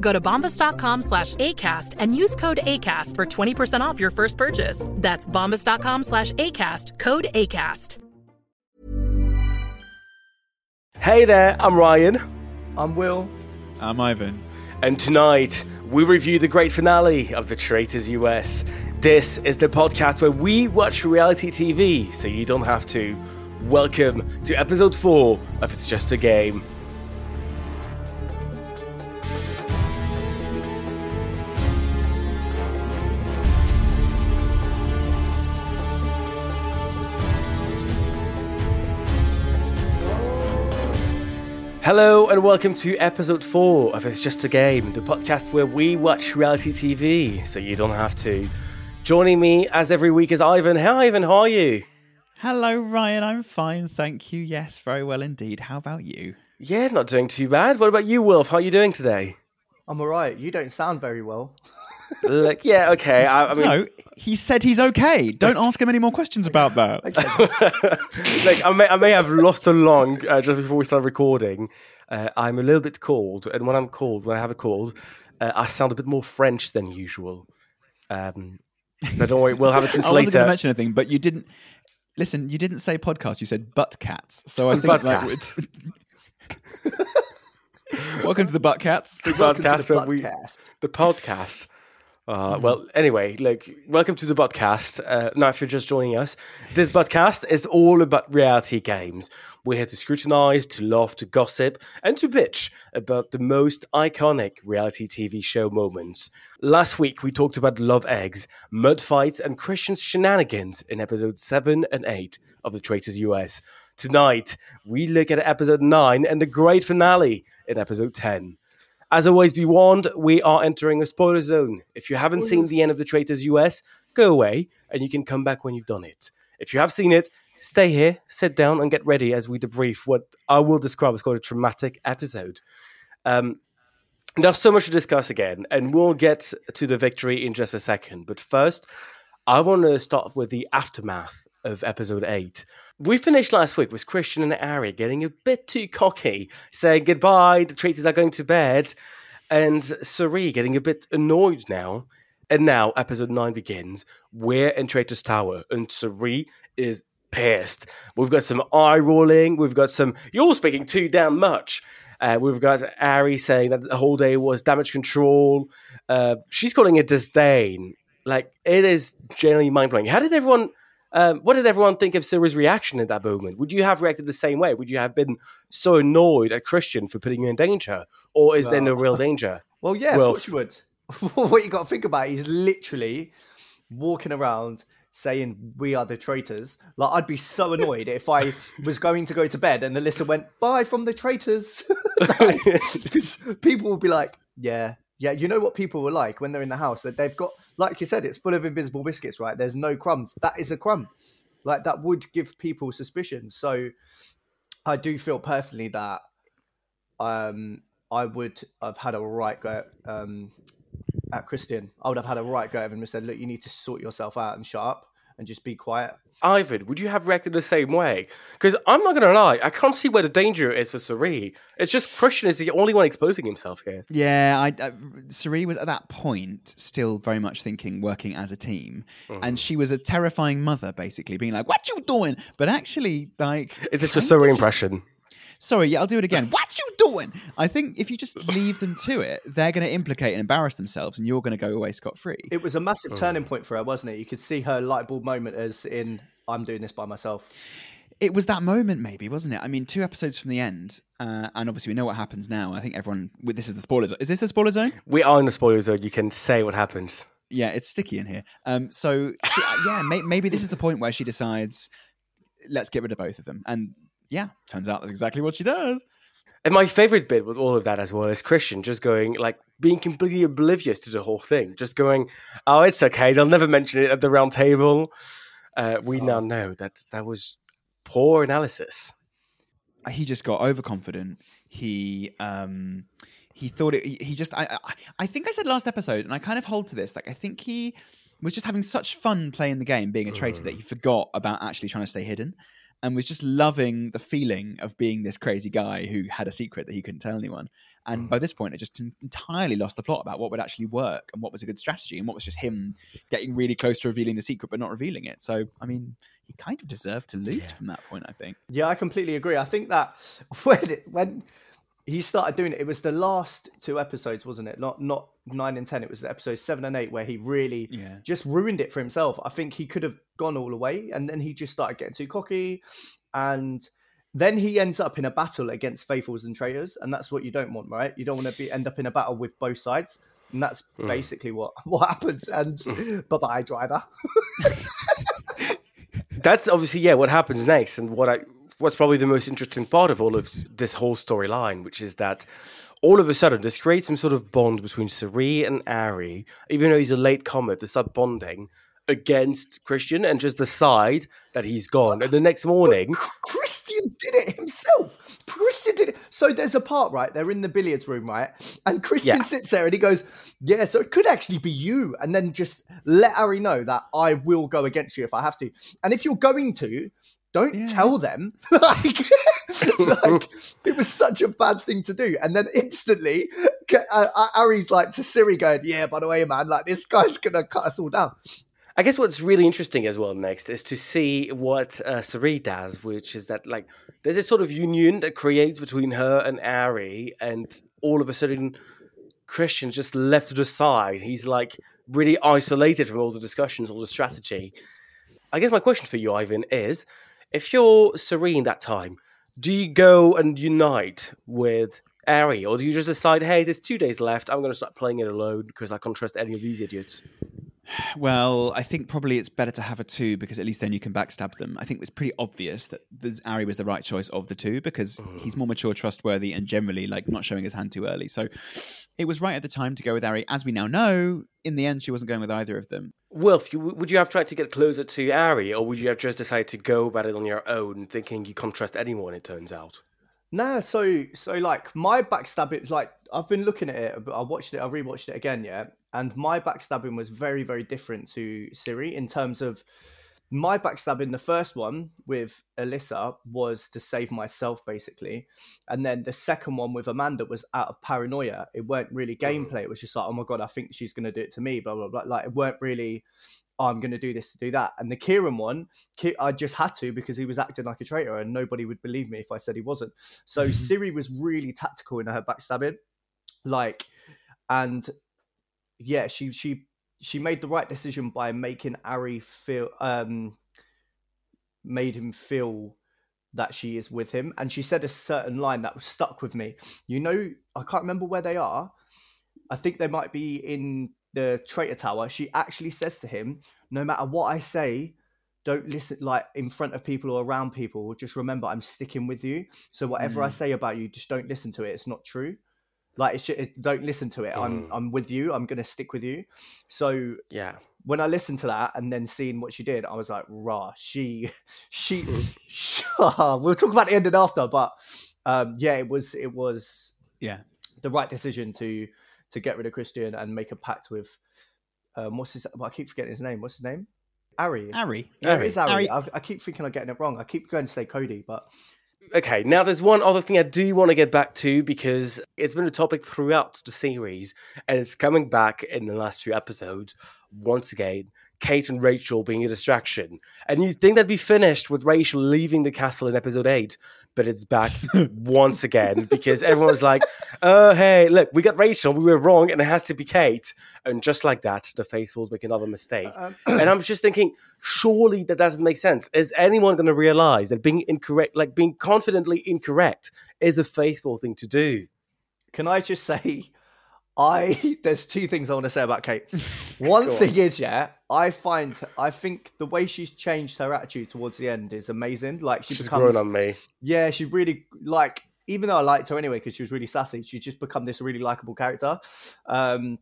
Go to bombas.com slash ACAST and use code ACAST for 20% off your first purchase. That's bombas.com slash ACAST, code ACAST. Hey there, I'm Ryan, I'm Will. I'm Ivan. and tonight we review the great finale of The Traitors US. This is the podcast where we watch reality TV so you don't have to. Welcome to episode 4 of It's Just a Game. Hello and welcome to episode 4 of It's Just a Game, the podcast where we watch reality TV so you don't have to. Joining me as every week is Ivan. Hi Ivan, how are you? Hello, Ryan. I'm fine, thank you. Yes, very well indeed. How about you? Yeah, not doing too bad. What about you, Wilf? How are you doing today? I'm alright. You don't sound very well. like, yeah, okay. I, I mean, no, he said he's okay. Don't ask him any more questions about that. like I may, I may have lost along uh, just before we start recording. Uh, I'm a little bit cold, and when I'm cold, when I have a cold, uh, I sound a bit more French than usual. Um, but don't worry, we'll have it since I wasn't going later. to mention anything, but you didn't. Listen, you didn't say podcast. You said butt cats. So I think Buttcast. like, welcome to the butt cats. the Welcome to podcast the where we podcast. the podcast. Uh, well, anyway, like, welcome to the podcast. Uh, now, if you're just joining us, this podcast is all about reality games. We're here to scrutinize, to laugh, to gossip, and to bitch about the most iconic reality TV show moments. Last week, we talked about love eggs, mud fights, and Christian's shenanigans in episodes 7 and 8 of The Traitors US. Tonight, we look at episode 9 and the great finale in episode 10. As always, be warned, we are entering a spoiler zone. If you haven't seen the end of The Traitors US, go away and you can come back when you've done it. If you have seen it, stay here, sit down, and get ready as we debrief what I will describe as quite a traumatic episode. Um, there's so much to discuss again, and we'll get to the victory in just a second. But first, I want to start with the aftermath of episode 8. We finished last week with Christian and Arie getting a bit too cocky, saying goodbye, the traitors are going to bed, and Cirie getting a bit annoyed now. And now episode 9 begins. We're in Traitor's Tower, and Cirie is pissed. We've got some eye rolling, we've got some, you're speaking too damn much. Uh, we've got Arie saying that the whole day was damage control. Uh, she's calling it disdain. Like, it is genuinely mind blowing. How did everyone. Um, what did everyone think of Cirie's reaction in that moment? Would you have reacted the same way? Would you have been so annoyed at Christian for putting you in danger? Or is there no real danger? Well, yeah, Well, of course you would. what you got to think about is literally walking around saying we are the traitors. Like I'd be so annoyed if I was going to go to bed and Alyssa went bye from the traitors, because people would be like, yeah, Yeah, you know what people were like when they're in the house that they've got, like you said, it's full of invisible biscuits, right? There's no crumbs. That is a crumb. Like that would give people suspicion. So I do feel personally that um, I would have had a right go um, at Christian. I would have had a right go at him and said, "Look, you need to sort yourself out and shut up and just be quiet." Ivan, would you have reacted the same way? Because I'm not going to lie, I can't see where the danger is for Cirie. It's just Christian is the only one exposing himself here. Yeah, I, I Cirie was at that point still very much thinking working as a team, Mm-hmm. and she was a terrifying mother, basically being like, "What you doing?" But actually, like, Is this just kind of Cirie just- impression? Sorry, yeah, I'll do it again. What you doing? I think if you just leave them to it, they're going to implicate and embarrass themselves, and you're going to go away scot free. It was a massive Oh. turning point for her, wasn't it? You could see her light bulb moment as in, "I'm doing this by myself." It was that moment, maybe, wasn't it? I mean, two episodes from the end, uh, and obviously we know what happens now. I think everyone. well, This is the spoiler zone. Is this the spoiler zone? We are in the spoiler zone. You can say what happens. Yeah, it's sticky in here. Um, so she, uh, yeah, may, maybe this is the point where she decides, let's get rid of both of them. And yeah, turns out that's exactly what she does. And my favorite bit with all of that as well is Christian just going like being completely oblivious to the whole thing, just going, "Oh, it's okay. They'll never mention it at the round table." Uh, we now know that that was poor analysis. He just got overconfident. He um, he thought it. He, just. I, I I think I said last episode, and I kind of hold to this. Like I think he was just having such fun playing the game, being a traitor, that he forgot about actually trying to stay hidden. And was just loving the feeling of being this crazy guy who had a secret that he couldn't tell anyone. And mm. by this point, it just entirely lost the plot about what would actually work and what was a good strategy and what was just him getting really close to revealing the secret but not revealing it. So, I mean, he kind of deserved to lose from that point, I think. Yeah, I completely agree. I think that when it, when he started doing it, it was the last two episodes, wasn't it? Not not nine and ten. It was episodes seven and eight where he really Yeah. just ruined it for himself. I think he could have gone all the way, and then he just started getting too cocky, and then he ends up in a battle against faithfuls and traitors, and that's what you don't want, right? You don't want to be end up in a battle with both sides. And that's mm. basically what what happened. And mm. bye bye, driver. That's obviously yeah what happens next, and what I what's probably the most interesting part of all of this whole storyline, which is that all of a sudden this creates some sort of bond between Cirie and Arie, even though he's a late comer, to start bonding against Christian and just decide that he's gone. And the next morning, Christian did it himself. Christian did it. So there's a part, right? They're in the billiards room, right? And Christian Yeah. sits there and he goes, Yeah, so it could actually be you. And then just let Arie know that I will go against you if I have to. And if you're going to, don't tell them. like, like, it was such a bad thing to do. And then instantly, uh, Arie's like to Cirie going, Yeah, by the way, man, like this guy's going to cut us all down. I guess what's really interesting as well next is to see what uh, Cirie does, which is that like there's a sort of union that creates between her and Arie, and all of a sudden Christian's just left to the side. He's like really isolated from all the discussions, all the strategy. I guess my question for you, Ivan, is if you're Serene that time, do you go and unite with Arie, or do you just decide, hey, there's two days left, I'm going to start playing it alone because I can't trust any of these idiots? Well, I think probably it's better to have a two because at least then you can backstab them. I think it's pretty obvious that this, Arie was the right choice of the two because mm. he's more mature, trustworthy, and generally like not showing his hand too early. So it was right at the time to go with Arie. As we now know, in the end, she wasn't going with either of them. Wilf, you, would you have tried to get closer to Arie, or would you have just decided to go about it on your own, thinking you can't trust anyone? It turns out. No, so so like my backstabbing, like I've been looking at it, but I watched it, I rewatched it again, yeah, and my backstabbing was very very different to Cirie in terms of my backstabbing. The first one with Alyssa was to save myself basically, and then the second one with Amanda was out of paranoia. It weren't really gameplay. It was just like, oh my god, I think she's gonna do it to me, blah blah blah. Like it weren't really. "Oh, I'm going to do this to do that. And the Kieran one, I just had to because he was acting like a traitor and nobody would believe me if I said he wasn't. So mm-hmm. Cirie was really tactical in her backstabbing, like, and yeah, she she she made the right decision by making Arie feel um made him feel that she is with him, and she said a certain line that was stuck with me. You know, I can't remember where they are. I think they might be in the traitor tower. She actually says to him, "No matter what I say." Don't listen like in front of people or around people. Just remember, I'm sticking with you. So whatever I say about you, just don't listen to it. It's not true. Like, it, should- it, don't listen to it. I'm Mm. I'm with you. I'm gonna stick with you. So Yeah. when I listened to that and then seeing what she did, I was like, rah, she, she, she we'll talk about the end and after, but um, yeah, it was, it was Yeah. the right decision to to get rid of Christian and make a pact with, um, what's his, well, I keep forgetting his name. What's his name? Arie. Arie. Yeah, it is Arie. Arie. I, I keep thinking I'm getting it wrong. I keep going to say Cody, but Okay, now there's one other thing I do want to get back to because it's been a topic throughout the series and it's coming back in the last two episodes once again. Kate and Rachel being a distraction. And you'd think that'd be finished with Rachel leaving the castle in episode 8, but it's back once again because everyone was like, oh, hey, look, we got Rachel, we were wrong, and it has to be Kate. And just like that, the faithfuls make another mistake. um, and I'm just thinking, surely that doesn't make sense. Is anyone going to realize that being incorrect, like being confidently incorrect, is a faithful thing to do? can I just say, I there's two things I want to say about Kate. One Go thing is, yeah, I find I think the way she's changed her attitude towards the end is amazing. Like she She's becomes, grown on me. yeah, she really like. Even though I liked her anyway because she was really sassy, she's just become this really likable character. Um,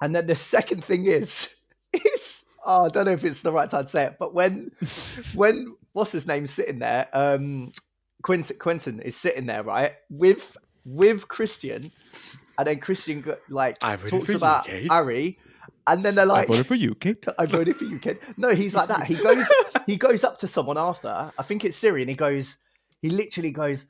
and then the second thing is, is oh, I don't know if it's the right time to say it, but when when what's his name sitting there, um, Quentin, Quentin is sitting there right with with Christian, and then Christian like I talks for you, about Kate. Harry, and then they're like, "I voted for you, Kate. I voted for you, kid. No, he's like that. He goes, he goes up to someone after. I think it's Cirie, and he goes, he literally goes,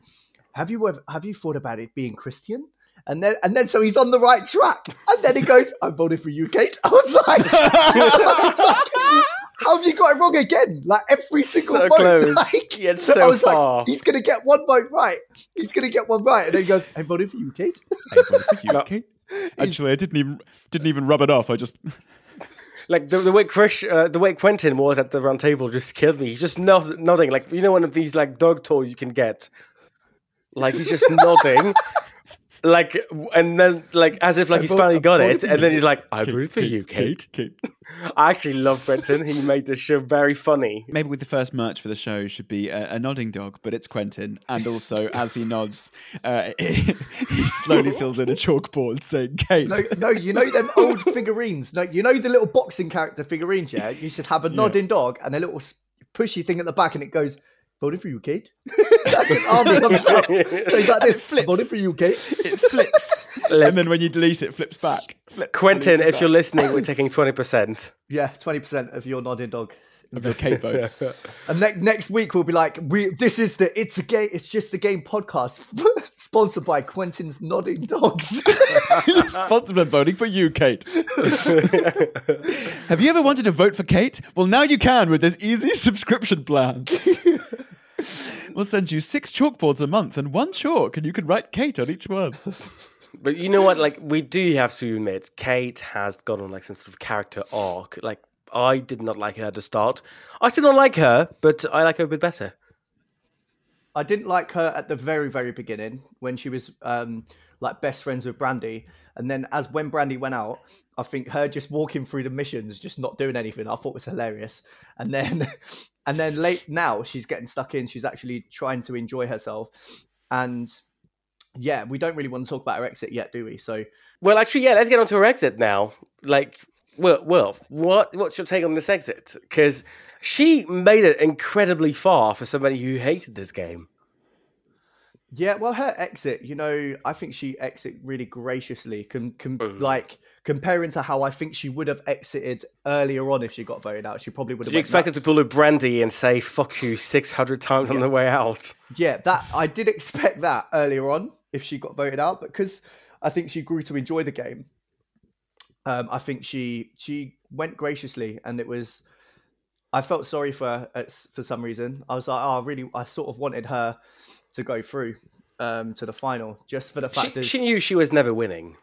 "Have you ever, have you thought about it being Christian?" And then, and then, so he's on the right track. And then he goes, "I voted for you, Kate." I was like, I was like, "How have you got it wrong again? Like every single So vote." close, Like, yet I so was far. like, "He's gonna get one vote right. He's gonna get one right." And then he goes, "I voted for you, Kate." I voted for you, Kate. Actually, I didn't even didn't even rub it off. I just Like the, the way Chris, uh, the way Quentin was at the round table just killed me. He's just nod, nodding, like you know, one of these like dog toys you can get. Like he's just nodding, like, and then like as if like he's finally got it, and then he's like, "I voted for you, Kate." Kate. I actually love Quentin. He made the show very funny. Maybe with the first merch for the show should be a, a nodding dog, but it's Quentin. And also, as he nods, uh, he slowly fills in a chalkboard saying Kate. No, no, you know them old figurines. No, you know the little boxing character figurines. Yeah, you should have a nodding dog and a little pushy thing at the back, and it goes, "Voted for you, Kate." Like army comes up. So he's like this. flips. Voted for you, Kate. It flips. and then when you delete it, it flips back. Flips, Quentin, flips if you're listening, we're taking twenty percent. Yeah, twenty percent of your nodding dog. of your Kate votes. And ne- next week we'll be like, "We this is the it's a game. It's just a game podcast sponsored by Quentin's nodding dogs." Sponsored by voting for you, Kate. Have you ever wanted to vote for Kate? Well, now you can with this easy subscription plan. we'll send you six chalkboards a month and one chalk, and you can write Kate on each one. But you know what? Like, we do have to admit, Kate has gone on like some sort of character arc. Like, I did not like her to start. I still don't like her, but I like her a bit better. I didn't like her at the very, very beginning when she was um, like best friends with Brandi, and then as when Brandi went out, I think her just walking through the missions, just not doing anything, I thought was hilarious. And then, and then late now, she's getting stuck in. She's actually trying to enjoy herself, and yeah, we don't really want to talk about her exit yet, do we? So Well, actually, yeah, let's get on to her exit now. Like, well, well what what's your take on this exit? Because she made it incredibly far for somebody who hated this game. Yeah, well, her exit, you know, I think she exit really graciously. Com- com- Mm. Like comparing to how I think she would have exited earlier on if she got voted out, she probably would have. Did you went expect her to pull a Brandi and say "fuck you" six hundred times on the way out? Yeah, that I did expect that earlier on if she got voted out, because I think she grew to enjoy the game. Um, I think she she went graciously, and it was. I felt sorry for her at, for some reason. I was like, oh, I really, I sort of wanted her to go through um, to the final just for the fact that she knew she was never winning.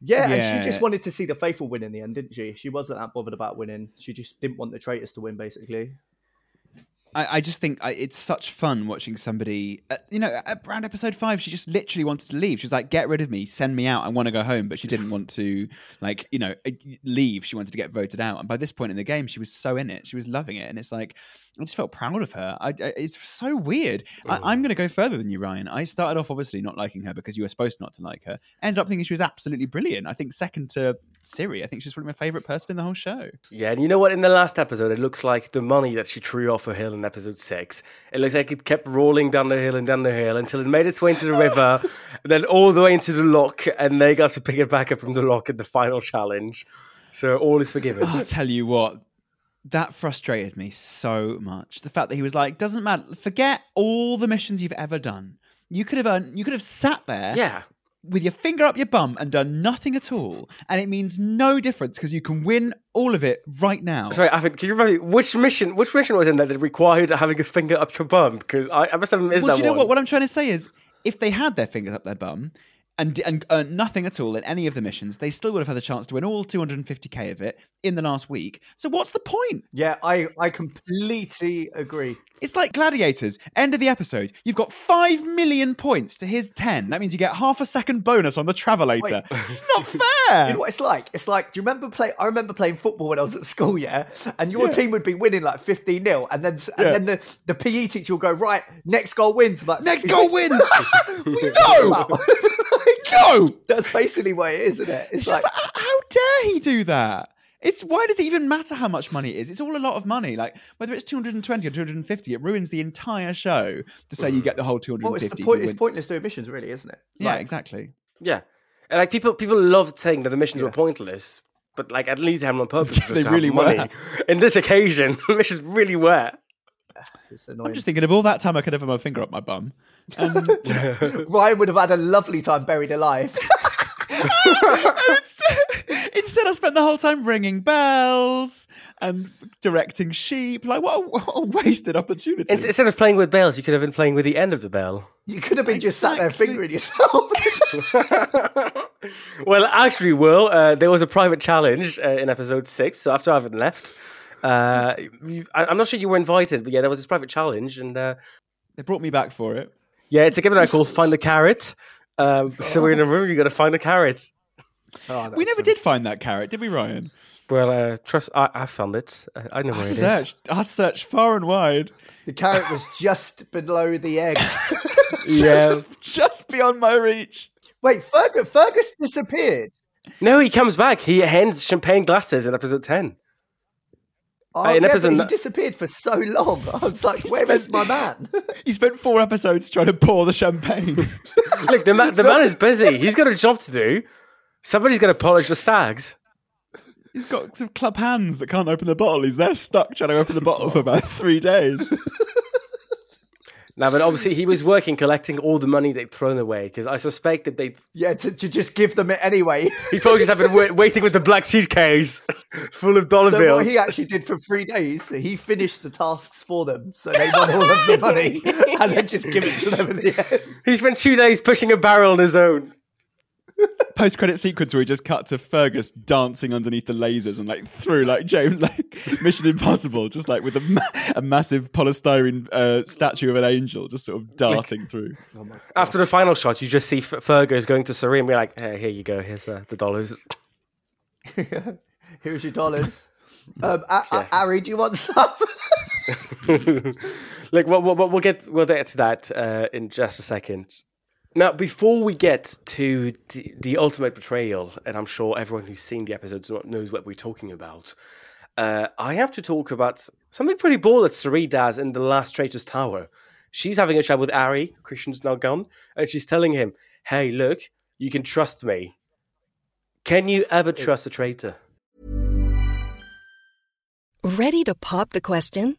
Yeah, and she just wanted to see the faithful win in the end, didn't she? She wasn't that bothered about winning. She just didn't want the traitors to win, basically. I, I just think I, it's such fun watching somebody. Uh, you know, around episode five, she just literally wanted to leave. She was like, "Get rid of me, send me out. I want to go home." But she didn't want to, like, you know, uh, leave. She wanted to get voted out. And by this point in the game, she was so in it. She was loving it, and it's like I just felt proud of her. I, I, it's so weird. I, am going to go further than you, Ryan. I started off obviously not liking her because you were supposed not to like her. Ended up thinking she was absolutely brilliant. I think second to Cirie. I think she's probably my favorite person in the whole show. Yeah, and you know what? In the last episode, it looks like the money that she threw off a hill in episode six. It looks like it kept rolling down the hill and down the hill until it made its way into the river, then all the way into the lock, and they got to pick it back up from the lock in the final challenge. So all is forgiven. Oh, I'll tell you what, that frustrated me so much. The fact that he was like, doesn't matter, forget all the missions you've ever done. You could have earned, you could have sat there Yeah. With your finger up your bum and done nothing at all, and it means no difference because you can win all of it right now. Sorry, I think, can you remember which mission? Which mission was in there that required having a finger up your bum? Because I, I must have missed well, that do you know one. what? What I'm trying to say is, if they had their fingers up their bum and and earned nothing at all in any of the missions, they still would have had the chance to win all 250k of it in the last week. So what's the point? Yeah, I, I completely agree. It's like gladiators. End of the episode. You've got five million points to his ten. That means you get half a second bonus on the travelator. It's not fair. You know what it's like? It's like, do you remember play? I remember playing football when I was at school, yeah. And your team would be winning like fifteen 0 and then and Yeah. then the, the PE teacher will go right. Next goal wins. I'm like Next goal wins. we No! know. no. That's basically what it is, isn't it? It's It's like just like, how dare he do that? It's why does it even matter how much money it is? It's all a lot of money. Like whether it's 220 or 250, it ruins the entire show to say you mm. get the whole 250. well, it's the point. It's pointless doing missions, really, isn't it? Yeah, Like, exactly. Yeah, and like people, people loved saying that the missions were pointless, but like at least they had on purpose. just They really money. were. In this occasion, the missions really were. It's annoying. I'm just thinking of all that time I could have had my finger up my bum. Um, and Ryan would have had a lovely time buried alive. Instead, instead, I spent the whole time ringing bells and directing sheep. Like, what a, what a wasted opportunity. In- Instead of playing with bells, you could have been playing with the end of the bell. you could have been just sat there Exactly. fingering yourself. well, actually, Will, uh, there was a private challenge uh, in episode six. So after Ivan left, uh, you- I- I'm not sure you were invited, but yeah, there was this private challenge, and uh, they brought me back for it. yeah, it's a game that I call Find the Carrot. Um, so we're in a room. You got to find a carrot. Oh, We never so- did find that carrot, did we, Ryan? Well, uh, trust I, I found it. I, I know where I it is. searched. I searched far and wide, The carrot was just below the egg. Yeah. just beyond my reach. Wait, Fergus, Fergus disappeared. No, he comes back. He hands champagne glasses in episode ten. Oh, in yeah, episode but he disappeared for so long. I was like, where is my man? He spent four episodes trying to pour the champagne. Look, the man, the man is busy. He's got a job to do. Somebody's got to polish the stags. He's got some club hands that can't open the bottle. He's there stuck trying to open the bottle for about three days. Now, but obviously he was working collecting all the money they'd thrown away because I suspect that they yeah, to, to just give them it anyway. he probably just have been waiting with the black suitcase full of dollar so bills. what he actually did for three days, he finished the tasks for them, so they won all of the money, and then just give it to them at the end. He spent two days pushing a barrel on his own. Post credit sequence where he just cut to Fergus dancing underneath the lasers and like through like James like Mission Impossible, just like with a, ma- a massive polystyrene uh, statue of an angel just sort of darting through. After the final shot, you just see F- Fergus going to Serene and be like, hey, here you go, here's uh, the dollars. Here's your dollars. Um, A- A- Arie, do you want some? Look, we'll, we'll, we'll get we'll get to that uh, in just a second. Now, before we get to the, the ultimate betrayal, and I'm sure everyone who's seen the episodes knows what we're talking about, uh, I have to talk about something pretty bold that Cirie does in the last Traitor's Tower. She's having a chat with Arie, Christian's now gone, and she's telling him, "Hey, look, you can trust me. Can you ever trust a traitor?" Ready to pop the question?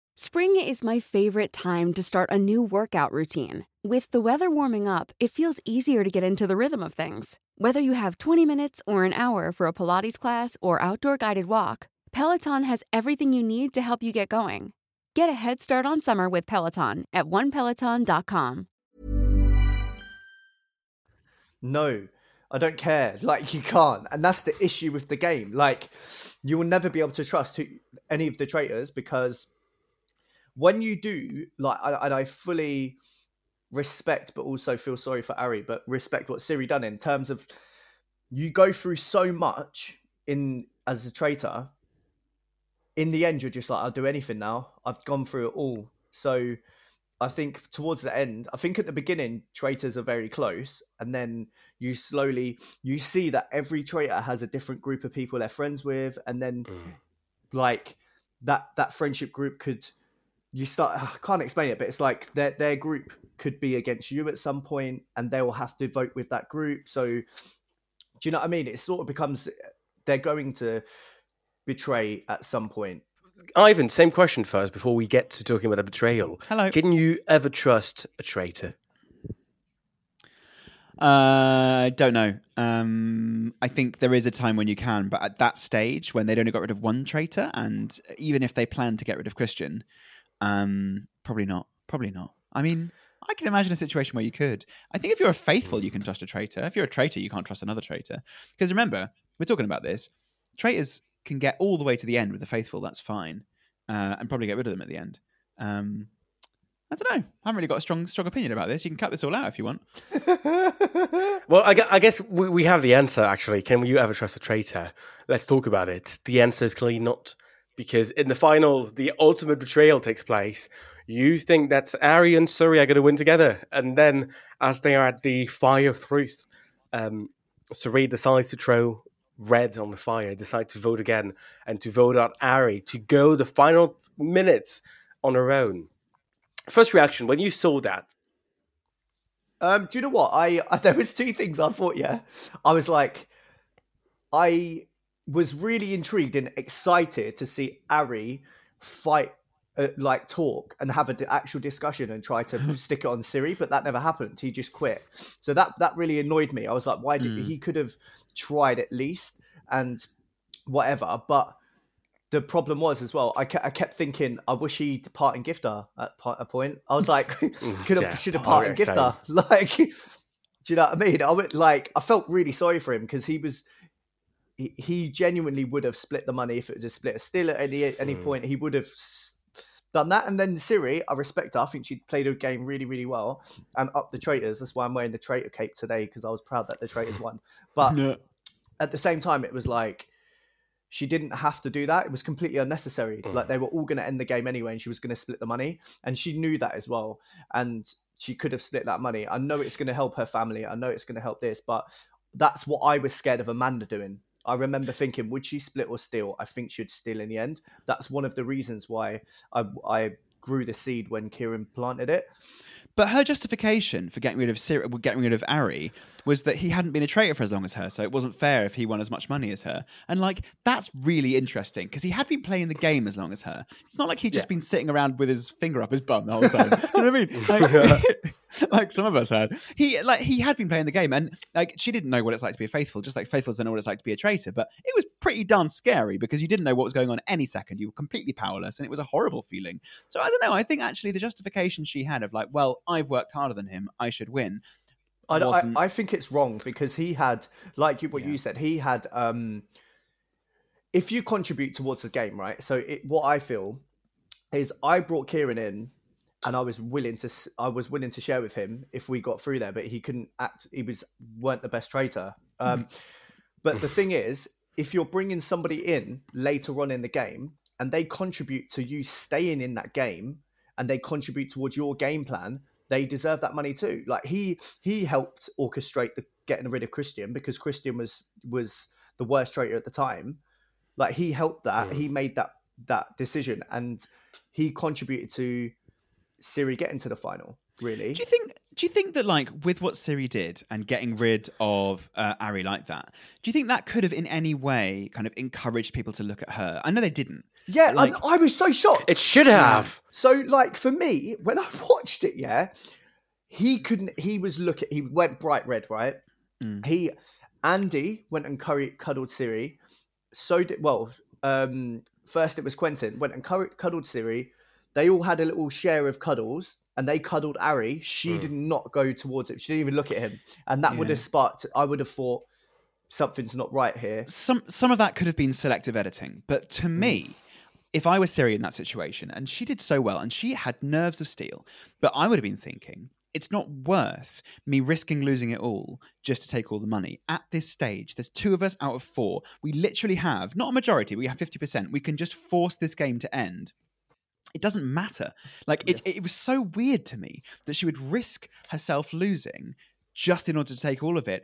Spring is my favorite time to start a new workout routine. With the weather warming up, it feels easier to get into the rhythm of things. Whether you have 20 minutes or an hour for a Pilates class or outdoor guided walk, Peloton has everything you need to help you get going. Get a head start on summer with Peloton at onepeloton.com. No, I don't care. Like you can't, and that's the issue with the game. Like you will never be able to trust who, any of the traitors because when you do, like, I, and I fully respect, but also feel sorry for Arie, but respect what Cirie done in terms of you go through so much in as a traitor. In the end, you're just like, I'll do anything now. I've gone through it all. So I think towards the end, I think at the beginning, traitors are very close, and then you slowly you see that every traitor has a different group of people they're friends with, and then Mm. like that that friendship group could you start I can't explain it, but it's like their their group could be against you at some point, and they will have to vote with that group. So do you know what I mean? It sort of becomes they're going to betray at some point. Ivan, same question first before we get to talking about a betrayal. Hello. Can you ever trust a traitor? Uh, don't know. Um, I think there is a time when you can, but at that stage, when they'd only got rid of one traitor, and even if they planned to get rid of Christian, um, probably not. Probably not. I mean, I can imagine a situation where you could. I think if you're a faithful, you can trust a traitor. If you're a traitor, you can't trust another traitor. Because remember, we're talking about this. Traitors can get all the way to the end with the faithful. That's fine, uh, and probably get rid of them at the end. Um, I don't know. I haven't really got a strong, strong opinion about this. You can cut this all out if you want. Well, I, I guess we, we have the answer, actually. Can you ever trust a traitor? Let's talk about it. The answer is clearly not. Because in the final, the ultimate betrayal takes place. You think that Arie and Cirie are going to win together. And then, as they are at the fire of truth, um, Cirie decides to throw red on the fire, decide to vote again, and to vote out Arie to go the final minutes on her own. First reaction when you saw that, Um, do you know what? I, I there was two things I thought. Yeah, I was like, I was really intrigued and excited to see Arie fight, uh, like talk and have an actual discussion and try to stick it on Cirie, but that never happened. He just quit. So that that really annoyed me. I was like, why did he could have tried at least and whatever, but. The problem was as well. I, ke- I kept thinking, I wish he'd part and gift her at a point. I was like, could have Yeah. should have Oh, part yeah, and gift her. Like, do you know what I mean? I went like I felt really sorry for him because he was he, he genuinely would have split the money if it was a split. Still at any any Hmm. point he would have done that. And then Cirie, I respect her. I think she played her game really really well and up the traitors. That's why I'm wearing the traitor cape today because I was proud that the traitors won. But at the same time, it was like she didn't have to do that. It was completely unnecessary. Like they were all going to end the game anyway, and she was going to split the money, and she knew that as well. And she could have split that money. I know it's going to help her family. I know it's going to help this, but that's what I was scared of Amanda doing. I remember thinking, would she split or steal? I think she'd steal in the end. That's one of the reasons why I, I grew the seed when Kieran planted it. But her justification for getting rid of Sir- getting rid of Arie was that he hadn't been a traitor for as long as her, so it wasn't fair if he won as much money as her. And like that's really interesting because he had been playing the game as long as her. It's not like he'd just been sitting around with his finger up his bum the whole time. Do you know what I mean? Like, like some of us had. He like he had been playing the game, and like she didn't know what it's like to be a faithful, just like faithfuls don't know what it's like to be a traitor. But it was pretty darn scary because you didn't know what was going on any second. You were completely powerless, and it was a horrible feeling. So I don't know. I think actually the justification she had of like, well, I've worked harder than him, I should win. I, I, I think it's wrong because he had, like you, what you said, he had. um If you contribute towards the game, right? So it, what I feel is I brought Kieran in, and I was willing to, I was willing to share with him if we got through there, but he couldn't act. He was weren't the best traitor. Um, but the thing is, if you're bringing somebody in later on in the game and they contribute to you staying in that game and they contribute towards your game plan, they deserve that money too. Like he he helped orchestrate the getting rid of Christian because Christian was was the worst traitor at the time. Like he helped that. He made that that decision and he contributed to Cirie getting to the final. Really, Do you think? Do you think that like with what Cirie did and getting rid of uh, Arie like that, do you think that could have in any way kind of encouraged people to look at her? I know they didn't, Yeah, Like- and I was so shocked. It should have. So, like for me, when I watched it, yeah, he couldn't. He was looking. He went bright red, right? Mm. He, Andie went and curry, cuddled Cirie. So did well. Um, first it was Quentin went and curry, cuddled Cirie. They all had a little share of cuddles, and they cuddled Arie. She Mm. did not go towards him. She didn't even look at him, and that would have sparked. I would have thought something's not right here. some some of that could have been selective editing, but to me, if I was Cirie in that situation and she did so well and she had nerves of steel, but I would have been thinking it's not worth me risking losing it all just to take all the money. At this stage, there's two of us out of four. We literally have not a majority, we have 50%. We can just force this game to end. It doesn't matter. Like it, it was so weird to me that she would risk herself losing just in order to take all of it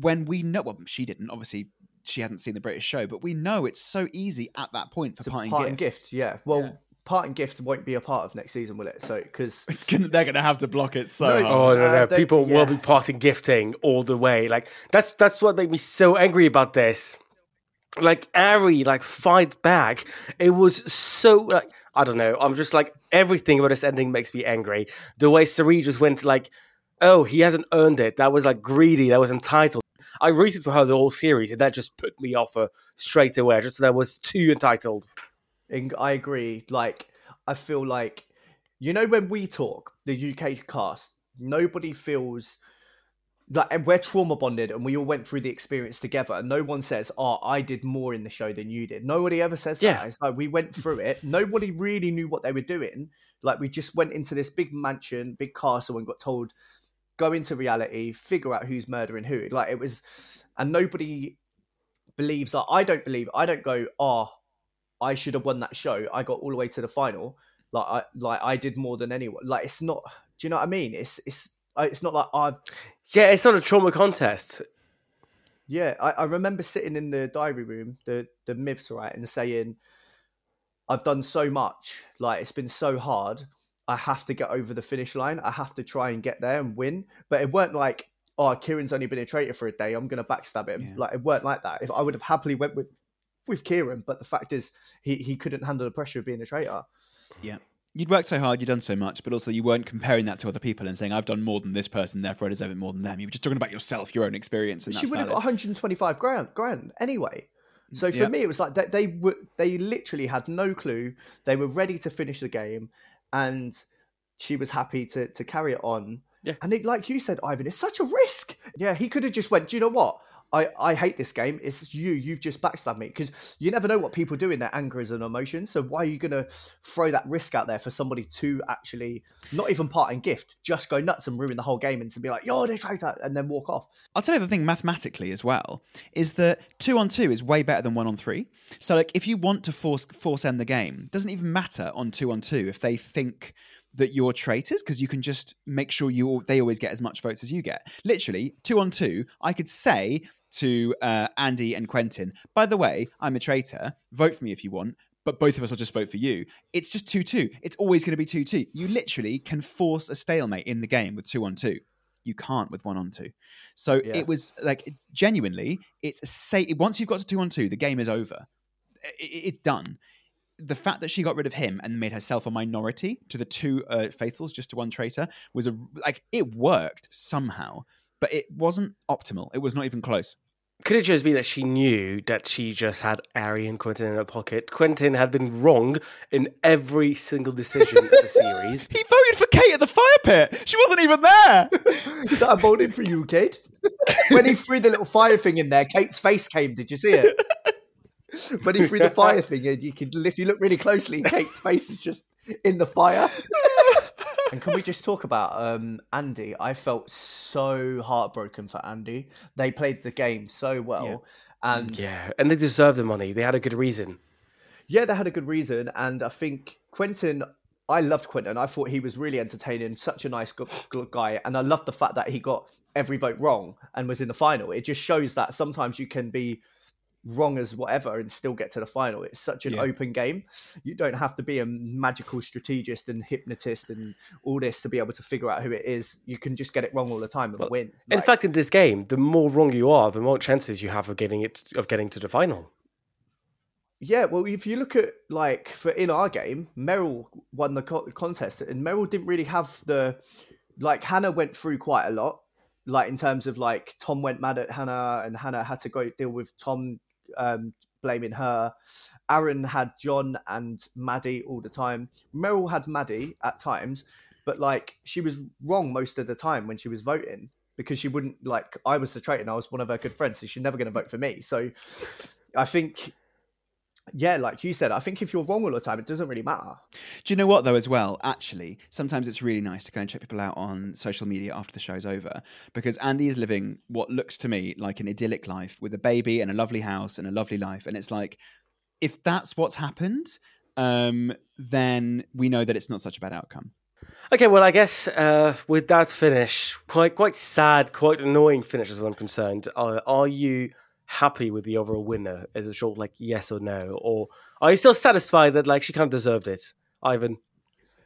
when we know well she didn't obviously she hadn't seen the british show but we know it's so easy at that point for To parting, parting gifts. gift, yeah. Well, Yeah. parting gift won't be a part of next season, will it? So because gonna, they're gonna have to block it so No. Oh no, Uh, no! they- People will be yeah. parting gifting all the way. Like that's that's what made me so angry about this. Like Arie, like fight back. It was so like I don't know. I'm just like everything about this ending makes me angry. The way Cirie just went like, oh, he hasn't earned it. That was like greedy. That was entitled. I rooted for her the whole series, and that just put me off her straight away. Just that was too entitled. I agree. Like, I feel like, you know, when we talk, the UK cast, nobody feels like we're trauma bonded and we all went through the experience together. And no one says, Oh, I did more in the show than you did. Nobody ever says Yeah. that. It's like we went through it. Nobody really knew what they were doing. Like, we just went into this big mansion, big castle, and got told, Go into reality, figure out who's murdering who. Like, it was, and nobody believes that. I don't believe, I don't go, Oh, I should have won that show. I got all the way to the final. Like I like I did more than anyone. Like it's not. Do you know what I mean? It's it's it's not like I've. Yeah, it's not a trauma contest. Yeah, I, I remember sitting in the diary room, the the myths right, and saying, "I've done so much. Like it's been so hard. I have to get over the finish line. I have to try and get there and win." But it weren't like, "Oh, Kieran's only been a traitor for a day. I'm gonna backstab him." Yeah. Like it weren't like that. If I would have happily went with with Kieran, but the fact is, he he couldn't handle the pressure of being a traitor. yeah you'd worked so hard you'd done so much but also you weren't comparing that to other people and saying i've done more than this person therefore i deserve it more than them you were just talking about yourself your own experience and she would have got 125 grand, grand anyway. Mm, so for Yeah. me, it was like they, they were they literally had no clue. They were ready to finish the game, and she was happy to to carry it on. Yeah. And it, like you said, Ivan, it's such a risk. Yeah, he could have just went. Do you know what? I, I hate this game. It's you. You've just backstabbed me because you never know what people do in their angers and emotions. So why are you going to throw that risk out there for somebody to actually not even part in gift, just go nuts and ruin the whole game and to be like, "You're the traitor," and then walk off. I'll tell you the thing mathematically as well is that two on two is way better than one on three. So like if you want to force force end the game, doesn't even matter on two on two if they think that you're traitors because you can just make sure you they always get as much votes as you get. Literally two on two, I could say to uh, Andie and Quentin, by the way, I'm a traitor. Vote for me if you want. But both of us will just vote for you. It's just 2 2. It's always going to be 2 2. You literally can force a stalemate in the game with 2 on 2 you can't with one on two. So Yeah. it was like genuinely, it's a say. Once you've got to two on two, the game is over. I- I- it's done. The fact that she got rid of him and made herself a minority to the two uh, faithfuls, just to one traitor, was a like it worked somehow, but it wasn't optimal. It was not even close. Could it just be that she knew that she just had Arie and Quentin in her pocket? Quentin had been wrong in every single decision of the series. He voted for Kate at the fire pit. She wasn't even there. Is that a voting for you, Kate? when he threw the little fire thing in there, Kate's face came. Did you see it? when he threw the fire thing in, you could, if you look really closely, Kate's face is just in the fire. and can we just talk about um, Andie? I felt so heartbroken for Andie. They played the game so well, and Yeah, and they deserve the money. They had a good reason. yeah, they had a good reason, and I think Quentin. I loved Quentin. I thought he was really entertaining, such a nice gu- gu- guy, and I loved the fact that he got every vote wrong and was in the final. It just shows that sometimes you can be wrong as whatever and still get to the final. It's such an Yeah. open game. You don't have to be a magical strategist and hypnotist and all this to be able to figure out who it is. You can just get it wrong all the time and win. In Like- fact, in this game, the more wrong you are, the more chances you have of getting it of getting to the final. Yeah, well, if you look at like for in our game, Meryl won the co- contest, and Meryl didn't really have the like Hannah went through quite a lot, like in terms of like Tom went mad at Hannah, and Hannah had to go deal with Tom um, blaming her. Aaron had John and Maddie all the time. Meryl had Maddie at times, but like she was wrong most of the time when she was voting because she wouldn't like I was the traitor and I was one of her good friends, so she's never going to vote for me. So I think yeah, like you said, I think if you're wrong all the time, it doesn't really matter. Do you know what though? As well, actually, sometimes it's really nice to go and check people out on social media after the show's over because Andie is living what looks to me like an idyllic life with a baby and a lovely house and a lovely life, and it's like if that's what's happened, um, then we know that it's not such a bad outcome. Okay, well, I guess uh, with that finish, quite quite sad, quite annoying finish as I'm concerned. Uh, are you happy with the overall winner? as a short like yes or no, or are you still satisfied that like she kind of deserved it, Ivan?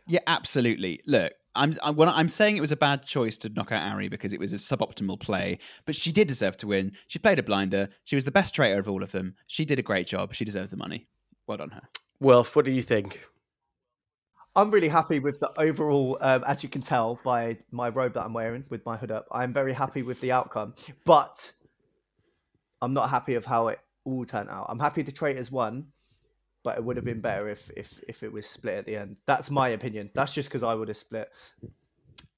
Yeah, absolutely. Look, I'm I'm, when I'm saying it was a bad choice to knock out Arie because it was a suboptimal play, but she did deserve to win. She played a blinder. She was the best traitor of all of them. She did a great job. She deserves the money. Well done her. Wilf, what do you think? I'm really happy with the overall, um, as you can tell by my robe that I'm wearing with my hood up. I'm very happy with the outcome, but I'm not happy of how it all turned out. I'm happy the traitors won, but it would have been better if if if it was split at the end. That's my opinion. That's just because I would have split,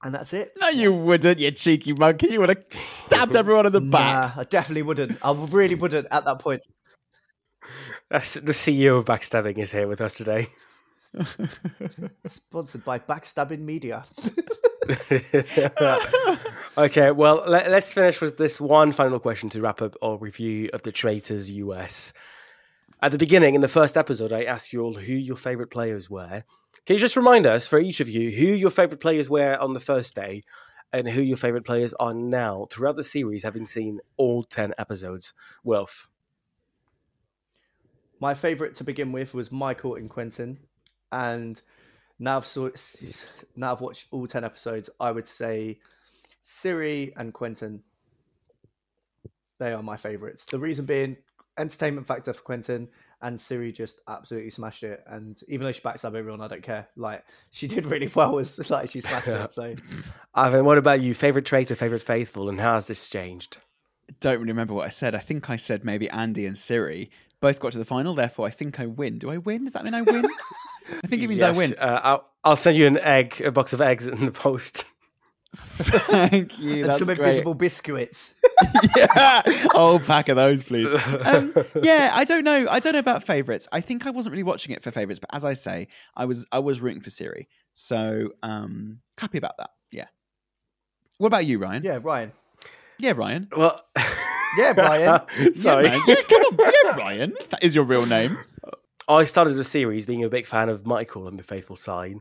and that's it. No, you wouldn't, you cheeky monkey. You would have stabbed everyone in the back. Nah, I definitely wouldn't. I really wouldn't at that point. That's the CEO of Backstabbing is here with us today. Sponsored by Backstabbing Media. okay, well, let, us finish with this one final question to wrap up our review of the Traitors US. At the beginning, in the first episode, I asked you all who your favorite players were. Can you just remind us, for each of you, who your favorite players were on the first day and who your favorite players are now throughout the series, having seen all 10 episodes? Wilf. My favorite to begin with was Michael and Quentin. And now I've saw, now I've watched all ten episodes. I would say Cirie and Quentin. They are my favorites. The reason being entertainment factor for Quentin and Cirie just absolutely smashed it. And even though she backstabbed everyone, I don't care. Like she did really well. As like she smashed it. So, Ivan, what about you? Favorite traitor, favorite faithful, and how has this changed? Don't really remember what I said. I think I said maybe Andie and Cirie both got to the final. Therefore, I think I win. Do I win? Does that mean I win? I think it means yes, I win. Uh, I'll, I'll send you an egg, a box of eggs in the post. Thank you. and some great. invisible biscuits. yeah, oh, pack of those, please. Um, yeah, I don't know. I don't know about favorites. I think I wasn't really watching it for favorites, but as I say, I was. I was rooting for Cirie, so um, happy about that. Yeah. What about you, Ryan? yeah, Ryan. Yeah, Ryan. Well, Yeah, Ryan. sorry. Yeah, yeah come on. Yeah, Ryan. That is your real name. I started the series being a big fan of Michael on the faithful side,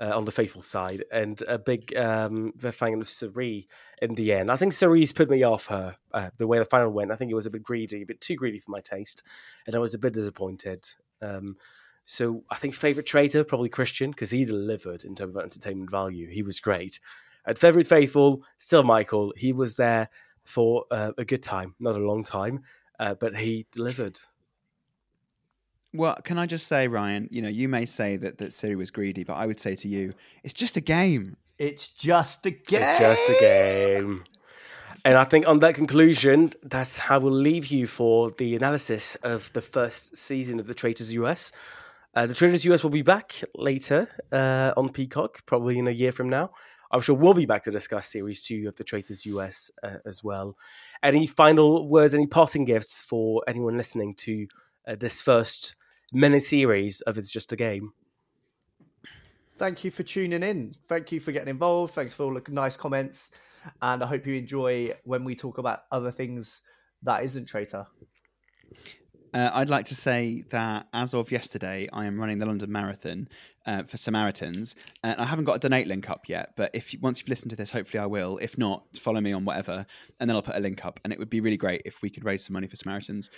uh, on the faithful side, and a big um, fan of Cirie in the end. I think Cirie's put me off her uh, the way the final went. I think it was a bit greedy, a bit too greedy for my taste, and I was a bit disappointed. Um, so I think favorite traitor probably Christian because he delivered in terms of entertainment value. He was great. At favorite faithful, still Michael. He was there for uh, a good time, not a long time, uh, but he delivered. Well, can I just say, Rayan? You know, you may say that that Cirie was greedy, but I would say to you, it's just a game. It's just a game. It's just a game. And I think on that conclusion, that's how we'll leave you for the analysis of the first season of The Traitors US. Uh, the Traitors US will be back later uh, on Peacock, probably in a year from now. I'm sure we'll be back to discuss series two of The Traitors US uh, as well. Any final words, any parting gifts for anyone listening to uh, this first mini series of It's Just a Game? Thank you for tuning in. Thank you for getting involved. Thanks for all the nice comments. And I hope you enjoy when we talk about other things that isn't traitor. Uh, I'd like to say that as of yesterday, I am running the London Marathon uh, for Samaritans. And I haven't got a donate link up yet, but if once you've listened to this, hopefully I will. If not, follow me on whatever, and then I'll put a link up. And it would be really great if we could raise some money for Samaritans,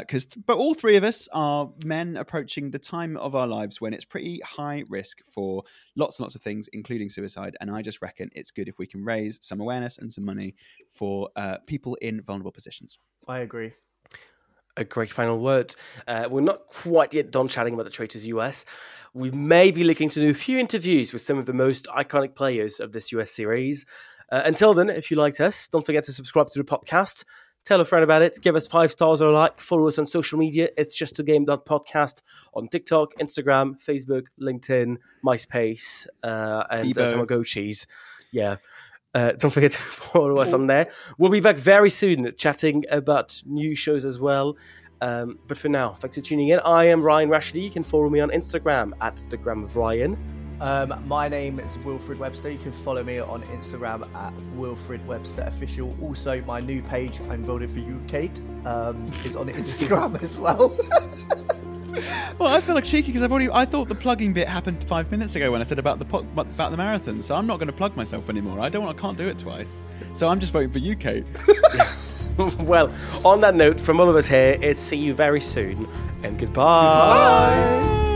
because but all three of us are men approaching the time of our lives when it's pretty high risk for lots and lots of things, including suicide. And I just reckon it's good if we can raise some awareness and some money for uh, people in vulnerable positions. I agree. A great final word. Uh, we're not quite yet done chatting about the Traitors US. We may be looking to do a few interviews with some of the most iconic players of this US series. Uh, until then, if you liked us, don't forget to subscribe to the podcast. Tell a friend about it. Give us five stars or a like. Follow us on social media. It's just a game podcast on TikTok, Instagram, Facebook, LinkedIn, MySpace, uh, and uh, Tamagotchis. Yeah. Uh, don't forget to follow us on there. We'll be back very soon chatting about new shows as well. Um, but for now, thanks for tuning in. I am Rayan Rashidi. You can follow me on Instagram at the Gram of Ryan. Um, my name is Wilfred Webster. You can follow me on Instagram at Wilfred Webster Official. Also, my new page, I'm voted for you, Kate, um, is on Instagram as well. Well, I feel like cheeky because I've already. I thought the plugging bit happened five minutes ago when I said about the po- about the marathon. So I'm not going to plug myself anymore. I don't. I can't do it twice. So I'm just voting for you, Kate. well, on that note, from all of us here, it's see you very soon and goodbye. Hey,